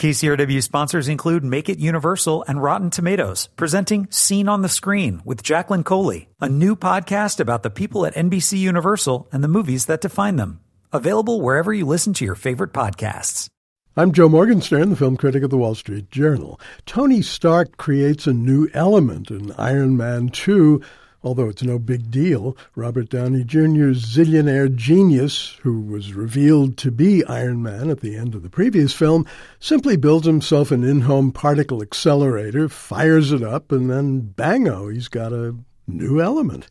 KCRW sponsors include Make It Universal and Rotten Tomatoes, presenting Scene on the Screen with Jacqueline Coley, a new podcast about the people at NBC Universal and the movies that define them. Available wherever you listen to your favorite podcasts. I'm Joe Morgenstern, the film critic of the Wall Street Journal. Tony Stark creates a new element in Iron Man 2 Although it's no big deal, Robert Downey Jr.'s zillionaire genius, who was revealed to be Iron Man at the end of the previous film, simply builds himself an in home particle accelerator, fires it up, and then bango, he's got a new element.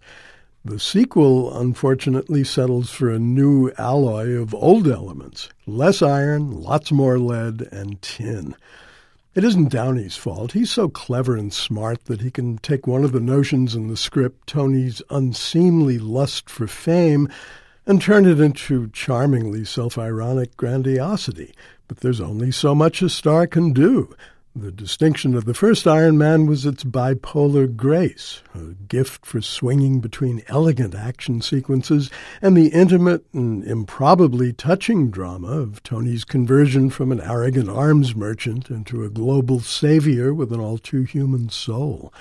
The sequel, unfortunately, settles for a new alloy of old elements less iron, lots more lead, and tin. It isn't Downey's fault. He's so clever and smart that he can take one of the notions in the script, Tony's unseemly lust for fame, and turn it into charmingly self ironic grandiosity. But there's only so much a star can do. The distinction of the first Iron Man was its bipolar grace, a gift for swinging between elegant action sequences and the intimate and improbably touching drama of Tony's conversion from an arrogant arms merchant into a global savior with an all too human soul.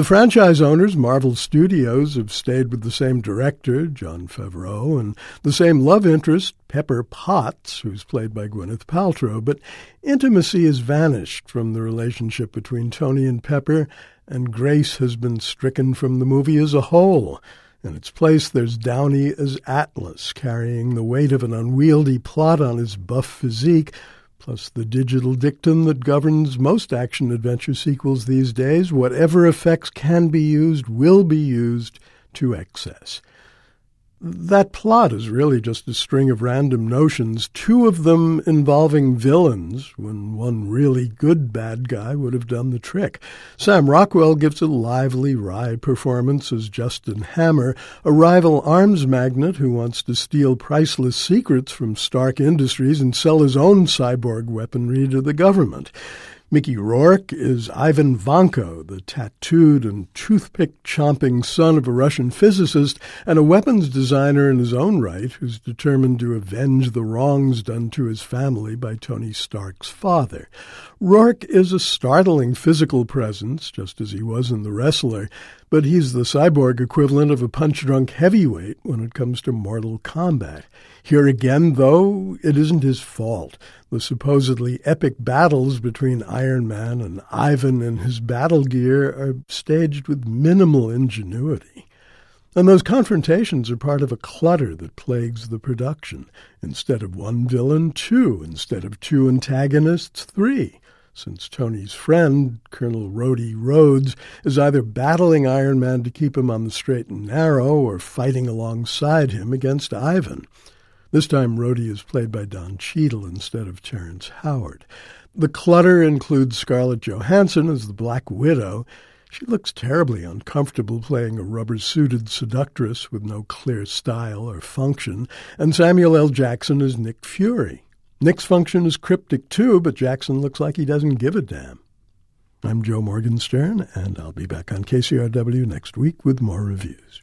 The franchise owners, Marvel Studios, have stayed with the same director, Jon Favreau, and the same love interest, Pepper Potts, who's played by Gwyneth Paltrow, but intimacy has vanished from the relationship between Tony and Pepper, and grace has been stricken from the movie as a whole. In its place, there's Downey as Atlas, carrying the weight of an unwieldy plot on his buff physique, plus the digital dictum that governs most action adventure sequels these days whatever effects can be used will be used to excess. That plot is really just a string of random notions, two of them involving villains, when one really good bad guy would have done the trick. Sam Rockwell gives a lively, wry performance as Justin Hammer, a rival arms magnate who wants to steal priceless secrets from Stark Industries and sell his own cyborg weaponry to the government. Mickey Rourke is Ivan Vanko, the tattooed and toothpick chomping son of a Russian physicist and a weapons designer in his own right who's determined to avenge the wrongs done to his family by Tony Stark's father. Rourke is a startling physical presence, just as he was in The Wrestler, but he's the cyborg equivalent of a punch drunk heavyweight when it comes to mortal combat. Here again, though, it isn't his fault. The supposedly epic battles between Iron Man and Ivan in his battle gear are staged with minimal ingenuity. And those confrontations are part of a clutter that plagues the production. Instead of one villain, two. Instead of two antagonists, three. Since Tony's friend, Colonel Rhodey Rhodes, is either battling Iron Man to keep him on the straight and narrow or fighting alongside him against Ivan. This time, Rhodey is played by Don Cheadle instead of Terrence Howard. The clutter includes Scarlett Johansson as the Black Widow. She looks terribly uncomfortable playing a rubber suited seductress with no clear style or function, and Samuel L. Jackson as Nick Fury. Nick's function is cryptic too, but Jackson looks like he doesn't give a damn. I'm Joe Morgenstern, and I'll be back on KCRW next week with more reviews.